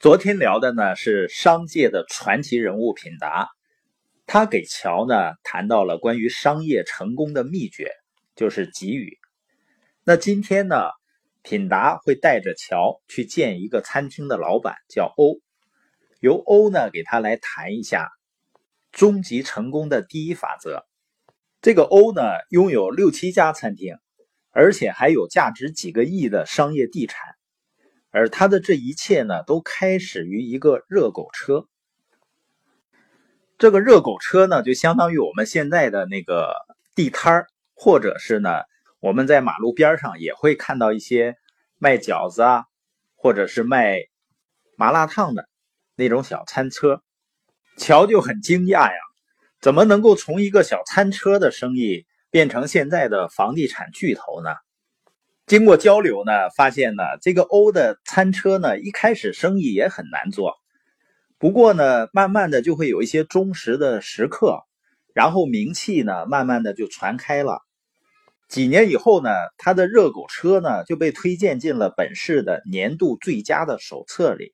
昨天聊的呢是商界的传奇人物品达，他给乔呢谈到了关于商业成功的秘诀，就是给予。那今天呢，品达会带着乔去见一个餐厅的老板，叫欧，由欧呢给他来谈一下终极成功的第一法则。这个欧呢拥有六七家餐厅，而且还有价值几个亿的商业地产。而他的这一切呢，都开始于一个热狗车。这个热狗车呢，就相当于我们现在的那个地摊儿，或者是呢，我们在马路边上也会看到一些卖饺子啊，或者是卖麻辣烫的那种小餐车。乔就很惊讶呀，怎么能够从一个小餐车的生意变成现在的房地产巨头呢？经过交流呢，发现呢，这个欧的餐车呢，一开始生意也很难做，不过呢，慢慢的就会有一些忠实的食客，然后名气呢，慢慢的就传开了。几年以后呢，他的热狗车呢，就被推荐进了本市的年度最佳的手册里。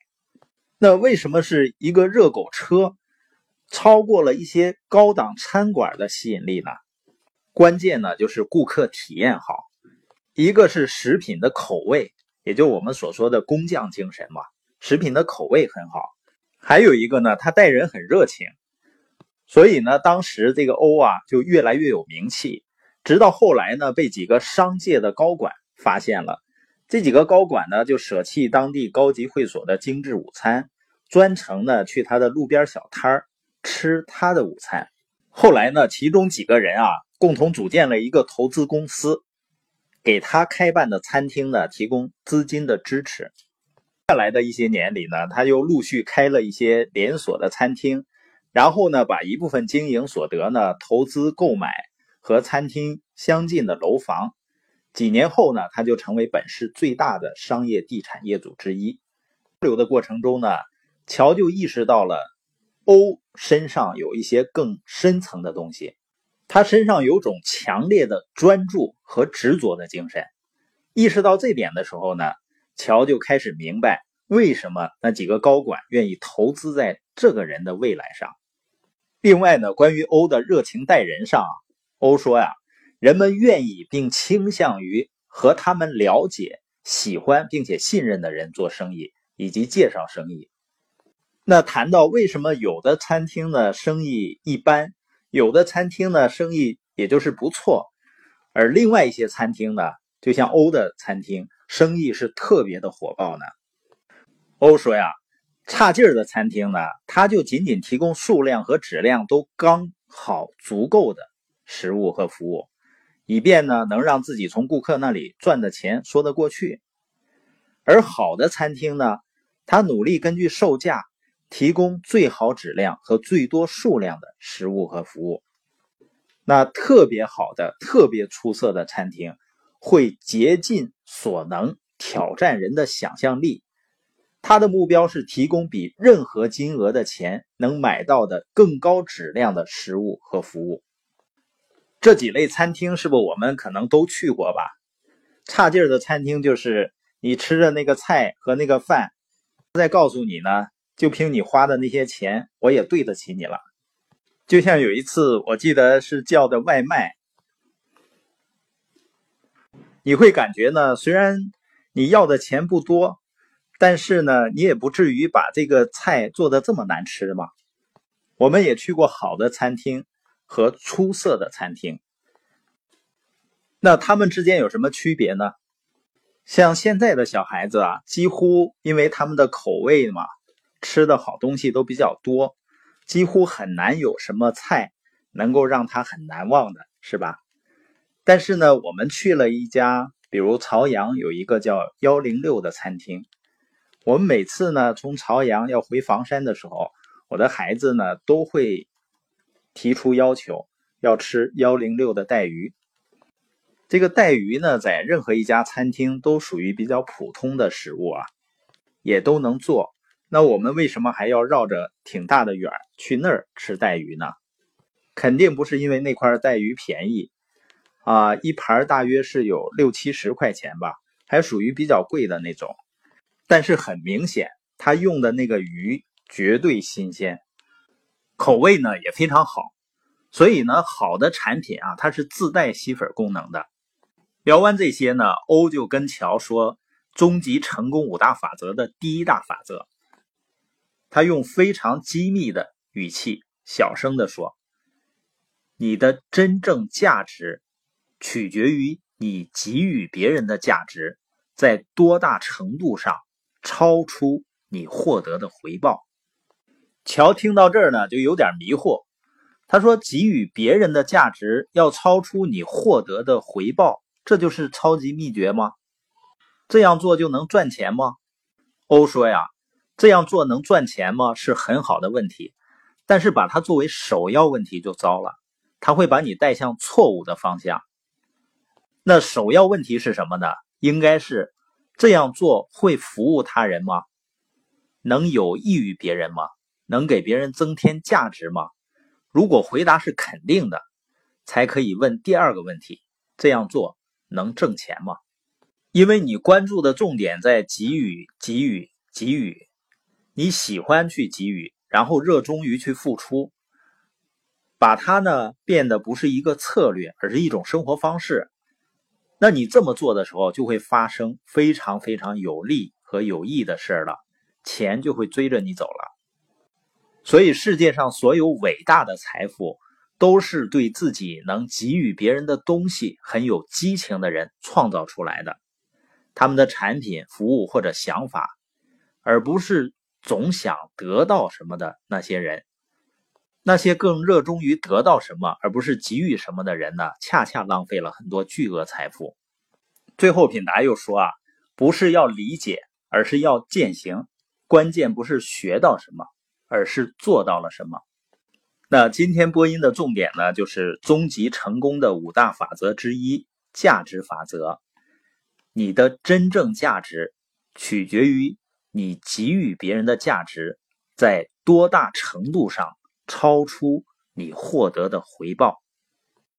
那为什么是一个热狗车，超过了一些高档餐馆的吸引力呢？关键呢，就是顾客体验好。一个是食品的口味，也就我们所说的工匠精神嘛，食品的口味很好。还有一个呢，他待人很热情，所以呢，当时这个欧啊就越来越有名气。直到后来呢，被几个商界的高管发现了，这几个高管呢就舍弃当地高级会所的精致午餐，专程呢去他的路边小摊儿吃他的午餐。后来呢，其中几个人啊共同组建了一个投资公司。给他开办的餐厅呢提供资金的支持。下来的一些年里呢，他又陆续开了一些连锁的餐厅，然后呢，把一部分经营所得呢投资购买和餐厅相近的楼房。几年后呢，他就成为本市最大的商业地产业主之一。交流的过程中呢，乔就意识到了欧身上有一些更深层的东西。他身上有种强烈的专注和执着的精神。意识到这点的时候呢，乔就开始明白为什么那几个高管愿意投资在这个人的未来上。另外呢，关于欧的热情待人上，欧说呀，人们愿意并倾向于和他们了解、喜欢并且信任的人做生意，以及介绍生意。那谈到为什么有的餐厅呢生意一般？有的餐厅呢，生意也就是不错，而另外一些餐厅呢，就像欧的餐厅，生意是特别的火爆呢。欧说呀，差劲儿的餐厅呢，它就仅仅提供数量和质量都刚好足够的食物和服务，以便呢能让自己从顾客那里赚的钱说得过去。而好的餐厅呢，它努力根据售价。提供最好质量和最多数量的食物和服务。那特别好的、特别出色的餐厅，会竭尽所能挑战人的想象力。他的目标是提供比任何金额的钱能买到的更高质量的食物和服务。这几类餐厅是不是我们可能都去过吧？差劲儿的餐厅就是你吃的那个菜和那个饭，再告诉你呢。就凭你花的那些钱，我也对得起你了。就像有一次，我记得是叫的外卖，你会感觉呢，虽然你要的钱不多，但是呢，你也不至于把这个菜做的这么难吃嘛。我们也去过好的餐厅和出色的餐厅，那他们之间有什么区别呢？像现在的小孩子啊，几乎因为他们的口味嘛。吃的好东西都比较多，几乎很难有什么菜能够让他很难忘的，是吧？但是呢，我们去了一家，比如朝阳有一个叫幺零六的餐厅，我们每次呢从朝阳要回房山的时候，我的孩子呢都会提出要求要吃幺零六的带鱼。这个带鱼呢，在任何一家餐厅都属于比较普通的食物啊，也都能做。那我们为什么还要绕着挺大的远去那儿吃带鱼呢？肯定不是因为那块带鱼便宜啊，一盘大约是有六七十块钱吧，还属于比较贵的那种。但是很明显，他用的那个鱼绝对新鲜，口味呢也非常好。所以呢，好的产品啊，它是自带吸粉功能的。聊完这些呢，欧就跟乔说，终极成功五大法则的第一大法则。他用非常机密的语气，小声的说：“你的真正价值，取决于你给予别人的价值，在多大程度上超出你获得的回报。”乔听到这儿呢，就有点迷惑。他说：“给予别人的价值要超出你获得的回报，这就是超级秘诀吗？这样做就能赚钱吗？”欧说：“呀。”这样做能赚钱吗？是很好的问题，但是把它作为首要问题就糟了，它会把你带向错误的方向。那首要问题是什么呢？应该是这样做会服务他人吗？能有益于别人吗？能给别人增添价值吗？如果回答是肯定的，才可以问第二个问题：这样做能挣钱吗？因为你关注的重点在给予，给予，给予。你喜欢去给予，然后热衷于去付出，把它呢变得不是一个策略，而是一种生活方式。那你这么做的时候，就会发生非常非常有利和有益的事儿了，钱就会追着你走了。所以世界上所有伟大的财富，都是对自己能给予别人的东西很有激情的人创造出来的，他们的产品、服务或者想法，而不是。总想得到什么的那些人，那些更热衷于得到什么而不是给予什么的人呢？恰恰浪费了很多巨额财富。最后，品达又说啊，不是要理解，而是要践行。关键不是学到什么，而是做到了什么。那今天播音的重点呢，就是终极成功的五大法则之一——价值法则。你的真正价值取决于。你给予别人的价值，在多大程度上超出你获得的回报？